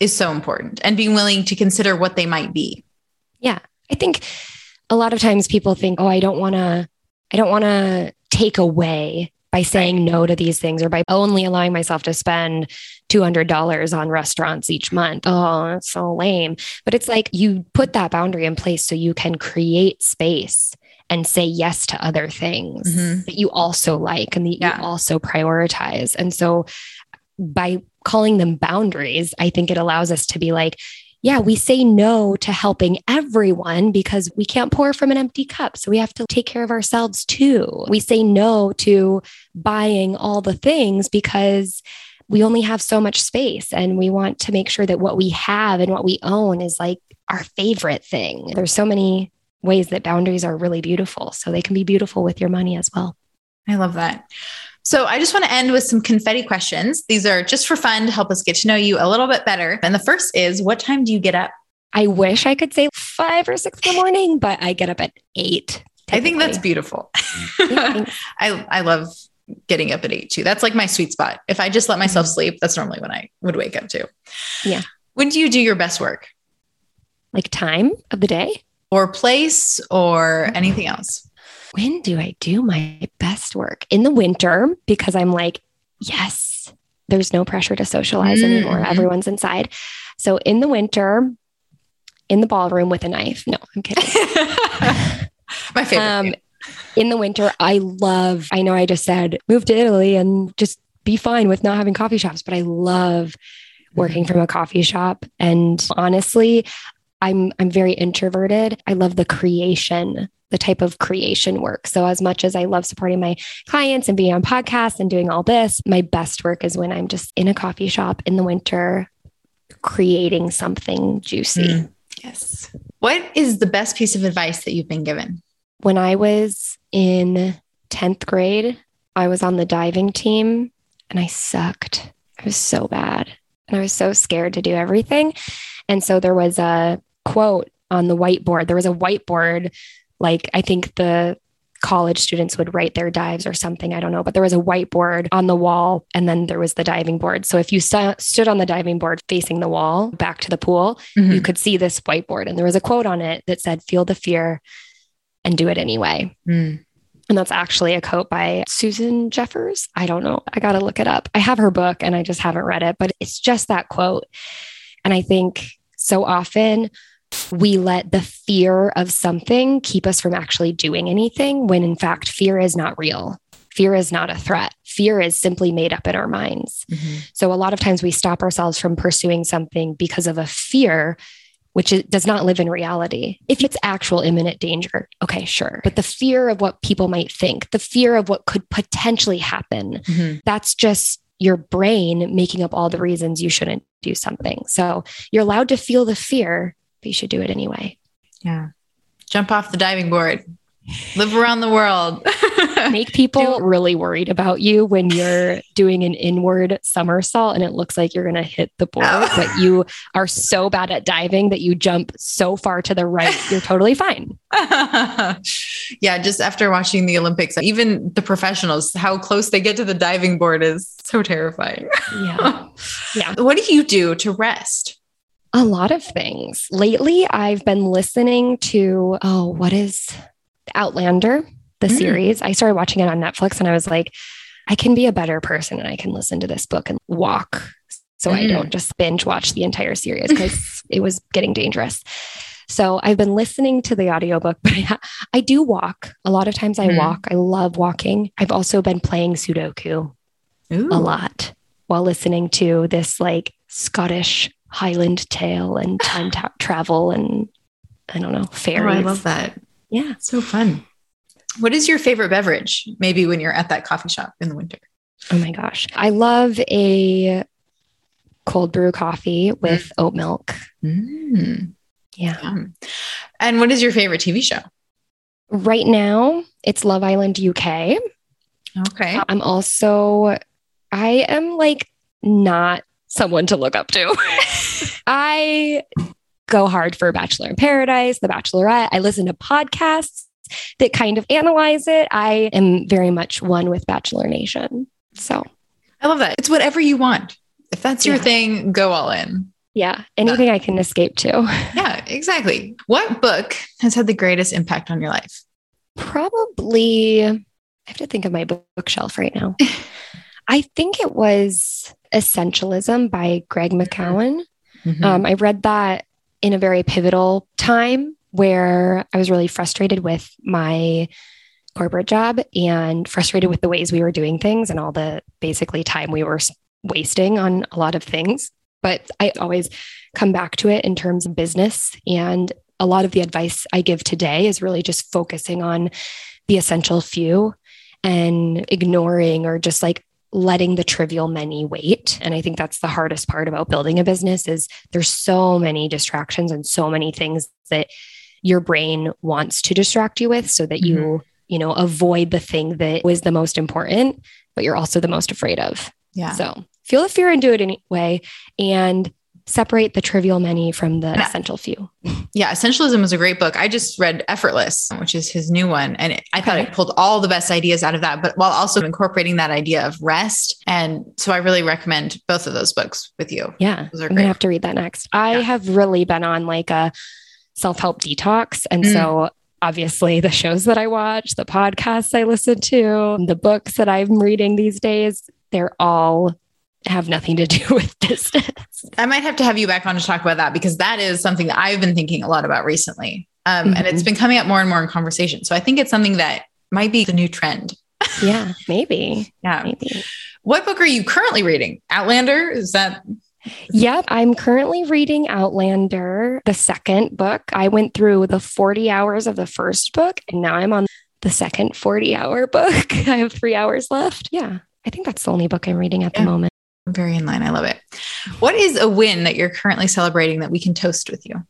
Speaker 1: is so important and being willing to consider what they might be.
Speaker 2: Yeah. I think a lot of times people think, "Oh, I don't want to I don't want to take away by saying no to these things or by only allowing myself to spend $200 on restaurants each month. Oh, that's so lame. But it's like you put that boundary in place so you can create space and say yes to other things mm-hmm. that you also like and that yeah. you also prioritize. And so by calling them boundaries, I think it allows us to be like, yeah, we say no to helping everyone because we can't pour from an empty cup. So we have to take care of ourselves too. We say no to buying all the things because we only have so much space and we want to make sure that what we have and what we own is like our favorite thing. There's so many ways that boundaries are really beautiful. So they can be beautiful with your money as well.
Speaker 1: I love that. So I just want to end with some confetti questions. These are just for fun to help us get to know you a little bit better. And the first is what time do you get up?
Speaker 2: I wish I could say five or six in the morning, but I get up at eight.
Speaker 1: I think that's beautiful. I, I love getting up at eight too. That's like my sweet spot. If I just let myself mm-hmm. sleep, that's normally when I would wake up too.
Speaker 2: Yeah.
Speaker 1: When do you do your best work?
Speaker 2: Like time of the day?
Speaker 1: Or place or anything else?
Speaker 2: When do I do my best work? In the winter, because I'm like, yes, there's no pressure to socialize mm-hmm. anymore. Everyone's inside. So in the winter, in the ballroom with a knife. No, I'm kidding.
Speaker 1: my favorite. Um,
Speaker 2: in the winter, I love, I know I just said move to Italy and just be fine with not having coffee shops, but I love working mm-hmm. from a coffee shop. And honestly, I'm I'm very introverted. I love the creation the type of creation work. So, as much as I love supporting my clients and being on podcasts and doing all this, my best work is when I'm just in a coffee shop in the winter creating something juicy. Mm.
Speaker 1: Yes. What is the best piece of advice that you've been given?
Speaker 2: When I was in 10th grade, I was on the diving team and I sucked. I was so bad and I was so scared to do everything. And so there was a quote on the whiteboard. There was a whiteboard like I think the college students would write their dives or something. I don't know, but there was a whiteboard on the wall and then there was the diving board. So if you st- stood on the diving board facing the wall back to the pool, mm-hmm. you could see this whiteboard. And there was a quote on it that said, Feel the fear and do it anyway. Mm. And that's actually a quote by Susan Jeffers. I don't know. I got to look it up. I have her book and I just haven't read it, but it's just that quote. And I think so often we let the fear of something keep us from actually doing anything when in fact fear is not real. Fear is not a threat. Fear is simply made up in our minds. Mm-hmm. So a lot of times we stop ourselves from pursuing something because of a fear which does not live in reality. If it's actual imminent danger, okay, sure. But the fear of what people might think, the fear of what could potentially happen, mm-hmm. that's just your brain making up all the reasons you shouldn't do something. So you're allowed to feel the fear, but you should do it anyway.
Speaker 1: Yeah. Jump off the diving board. Live around the world.
Speaker 2: Make people really worried about you when you're doing an inward somersault and it looks like you're going to hit the board, oh. but you are so bad at diving that you jump so far to the right, you're totally fine.
Speaker 1: yeah, just after watching the Olympics, even the professionals, how close they get to the diving board is so terrifying.
Speaker 2: yeah.
Speaker 1: Yeah. What do you do to rest?
Speaker 2: A lot of things. Lately, I've been listening to, oh, what is Outlander, the mm. series? I started watching it on Netflix and I was like, I can be a better person and I can listen to this book and walk. So mm. I don't just binge watch the entire series because it was getting dangerous. So I've been listening to the audiobook, but I, I do walk. A lot of times I mm. walk. I love walking. I've also been playing Sudoku Ooh. a lot while listening to this like Scottish Highland tale and time ta- travel and I don't know, fairies.
Speaker 1: Oh, I love that.
Speaker 2: Yeah.
Speaker 1: So fun. What is your favorite beverage? Maybe when you're at that coffee shop in the winter.
Speaker 2: Oh my gosh. I love a cold brew coffee with mm. oat milk.
Speaker 1: Mm.
Speaker 2: Yeah. yeah.
Speaker 1: And what is your favorite TV show?
Speaker 2: Right now, it's Love Island UK.
Speaker 1: Okay.
Speaker 2: I'm also, I am like not someone to look up to. I go hard for Bachelor in Paradise, The Bachelorette. I listen to podcasts that kind of analyze it. I am very much one with Bachelor Nation. So
Speaker 1: I love that. It's whatever you want. If that's your yeah. thing, go all in.
Speaker 2: Yeah. Anything I can escape to.
Speaker 1: Yeah, exactly. What book has had the greatest impact on your life?
Speaker 2: Probably, I have to think of my bookshelf right now. I think it was Essentialism by Greg mm-hmm. Mm-hmm. Um, I read that in a very pivotal time where I was really frustrated with my corporate job and frustrated with the ways we were doing things and all the basically time we were wasting on a lot of things. But I always come back to it in terms of business. And a lot of the advice I give today is really just focusing on the essential few and ignoring or just like letting the trivial many wait. And i think that's the hardest part about building a business is there's so many distractions and so many things that your brain wants to distract you with so that you mm-hmm. you know avoid the thing that was the most important but you're also the most afraid of.
Speaker 1: Yeah.
Speaker 2: So feel the fear and do it anyway. And separate the trivial many from the essential few.
Speaker 1: Yeah, Essentialism was a great book. I just read Effortless, which is his new one. And it, I okay. thought it pulled all the best ideas out of that, but while also incorporating that idea of rest. And so I really recommend both of those books with you.
Speaker 2: Yeah. I'm going to have to read that next. I yeah. have really been on like a self help detox. And mm. so obviously the shows that I watch, the podcasts I listen to, the books that I'm reading these days, they're all have nothing to do with business.
Speaker 1: I might have to have you back on to talk about that because that is something that I've been thinking a lot about recently. Um, mm-hmm. And it's mm-hmm. been coming up more and more in conversation. So I think it's something that might be the new trend.
Speaker 2: yeah, maybe.
Speaker 1: Yeah.
Speaker 2: Maybe.
Speaker 1: What book are you currently reading? Outlander? Is that?
Speaker 2: Yep. I'm currently reading Outlander, the second book. I went through the 40 hours of the first book and now I'm on the second 40 hour book. I have three hours left. Yeah. I think that's the only book I'm reading at yeah. the moment
Speaker 1: very in line. I love it. What is a win that you're currently celebrating that we can toast with you?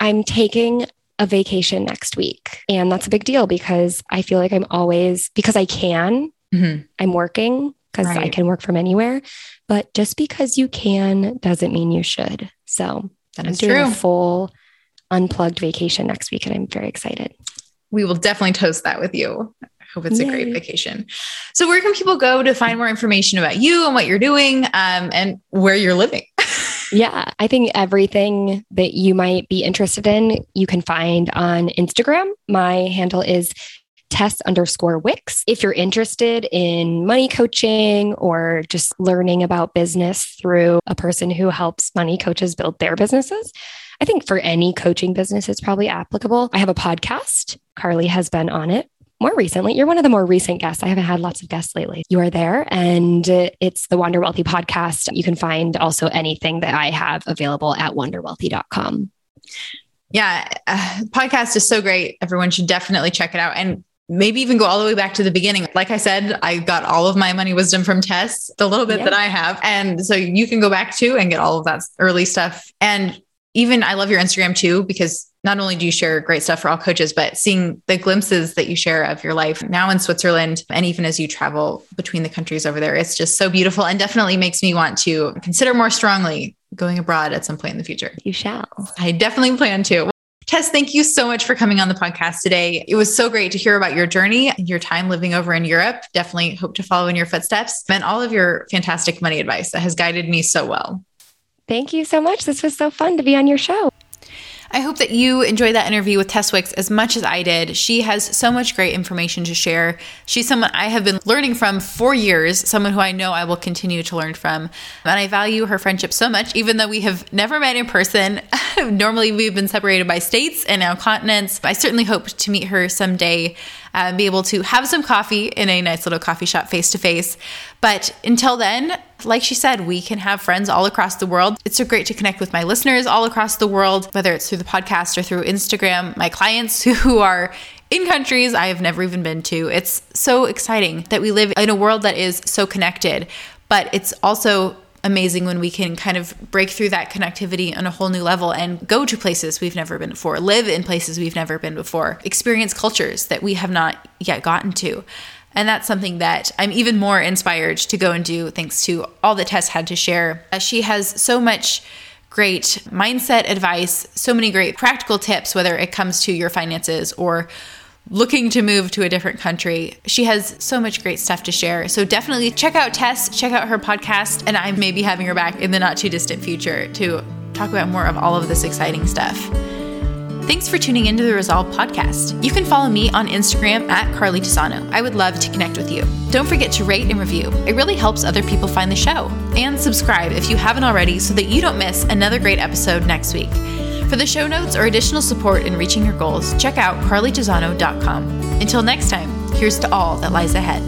Speaker 2: I'm taking a vacation next week. And that's a big deal because I feel like I'm always, because I can, mm-hmm. I'm working because right. I can work from anywhere. But just because you can doesn't mean you should. So that I'm doing true. a full unplugged vacation next week and I'm very excited.
Speaker 1: We will definitely toast that with you. Hope it's Yay. a great vacation. So, where can people go to find more information about you and what you're doing um, and where you're living?
Speaker 2: yeah, I think everything that you might be interested in, you can find on Instagram. My handle is Tess underscore Wicks. If you're interested in money coaching or just learning about business through a person who helps money coaches build their businesses, I think for any coaching business, it's probably applicable. I have a podcast. Carly has been on it more recently. You're one of the more recent guests. I haven't had lots of guests lately. You are there, and it's the Wander Wealthy podcast. You can find also anything that I have available at wanderwealthy.com.
Speaker 1: Yeah, uh, podcast is so great. Everyone should definitely check it out. And maybe even go all the way back to the beginning. Like I said, I got all of my money wisdom from Tess, the little bit yeah. that I have. And so you can go back to and get all of that early stuff. And even I love your Instagram too, because not only do you share great stuff for all coaches, but seeing the glimpses that you share of your life now in Switzerland and even as you travel between the countries over there, it's just so beautiful and definitely makes me want to consider more strongly going abroad at some point in the future.
Speaker 2: You shall.
Speaker 1: I definitely plan to. Tess, thank you so much for coming on the podcast today. It was so great to hear about your journey and your time living over in Europe. Definitely hope to follow in your footsteps and all of your fantastic money advice that has guided me so well.
Speaker 2: Thank you so much. This was so fun to be on your show.
Speaker 1: I hope that you enjoyed that interview with Tess Wicks as much as I did. She has so much great information to share. She's someone I have been learning from for years, someone who I know I will continue to learn from. And I value her friendship so much, even though we have never met in person. Normally, we've been separated by states and now continents. I certainly hope to meet her someday uh, be able to have some coffee in a nice little coffee shop face to face. But until then, like she said, we can have friends all across the world. It's so great to connect with my listeners all across the world, whether it's through the podcast or through Instagram, my clients who are in countries I have never even been to. It's so exciting that we live in a world that is so connected, but it's also amazing when we can kind of break through that connectivity on a whole new level and go to places we've never been before, live in places we've never been before, experience cultures that we have not yet gotten to. And that's something that I'm even more inspired to go and do thanks to all that Tess had to share. Uh, she has so much great mindset advice, so many great practical tips, whether it comes to your finances or looking to move to a different country. She has so much great stuff to share. So definitely check out Tess, check out her podcast, and I may be having her back in the not too distant future to talk about more of all of this exciting stuff. Thanks for tuning into the Resolve podcast. You can follow me on Instagram at Carly Tisano. I would love to connect with you. Don't forget to rate and review. It really helps other people find the show. And subscribe if you haven't already so that you don't miss another great episode next week. For the show notes or additional support in reaching your goals, check out carlytisano.com. Until next time, here's to all that lies ahead.